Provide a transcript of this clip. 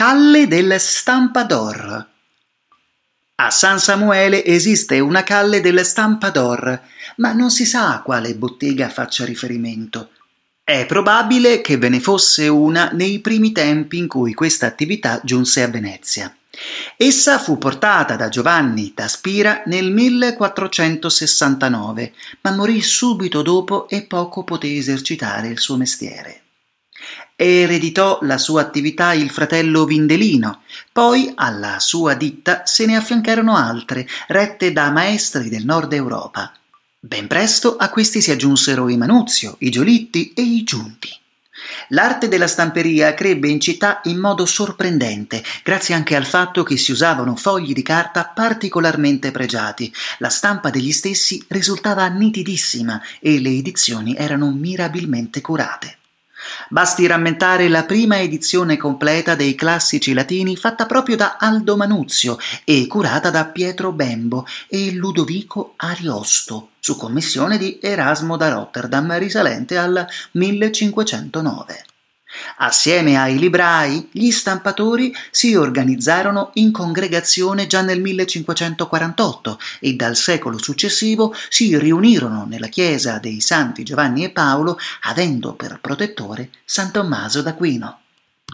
Calle del Stampador. A San Samuele esiste una calle del Stampador, ma non si sa a quale bottega faccia riferimento. È probabile che ve ne fosse una nei primi tempi in cui questa attività giunse a Venezia. Essa fu portata da Giovanni da Spira nel 1469, ma morì subito dopo e poco poté esercitare il suo mestiere. Ereditò la sua attività il fratello Vindelino, poi alla sua ditta se ne affiancarono altre, rette da maestri del nord Europa. Ben presto a questi si aggiunsero i Manuzio, i Giolitti e i Giunti. L'arte della stamperia crebbe in città in modo sorprendente, grazie anche al fatto che si usavano fogli di carta particolarmente pregiati. La stampa degli stessi risultava nitidissima e le edizioni erano mirabilmente curate. Basti rammentare la prima edizione completa dei classici latini fatta proprio da Aldo Manuzio e curata da Pietro Bembo e Ludovico Ariosto, su commissione di Erasmo da Rotterdam risalente al 1509. Assieme ai librai, gli stampatori si organizzarono in congregazione già nel 1548 e dal secolo successivo si riunirono nella chiesa dei Santi Giovanni e Paolo avendo per protettore San Tommaso d'Aquino.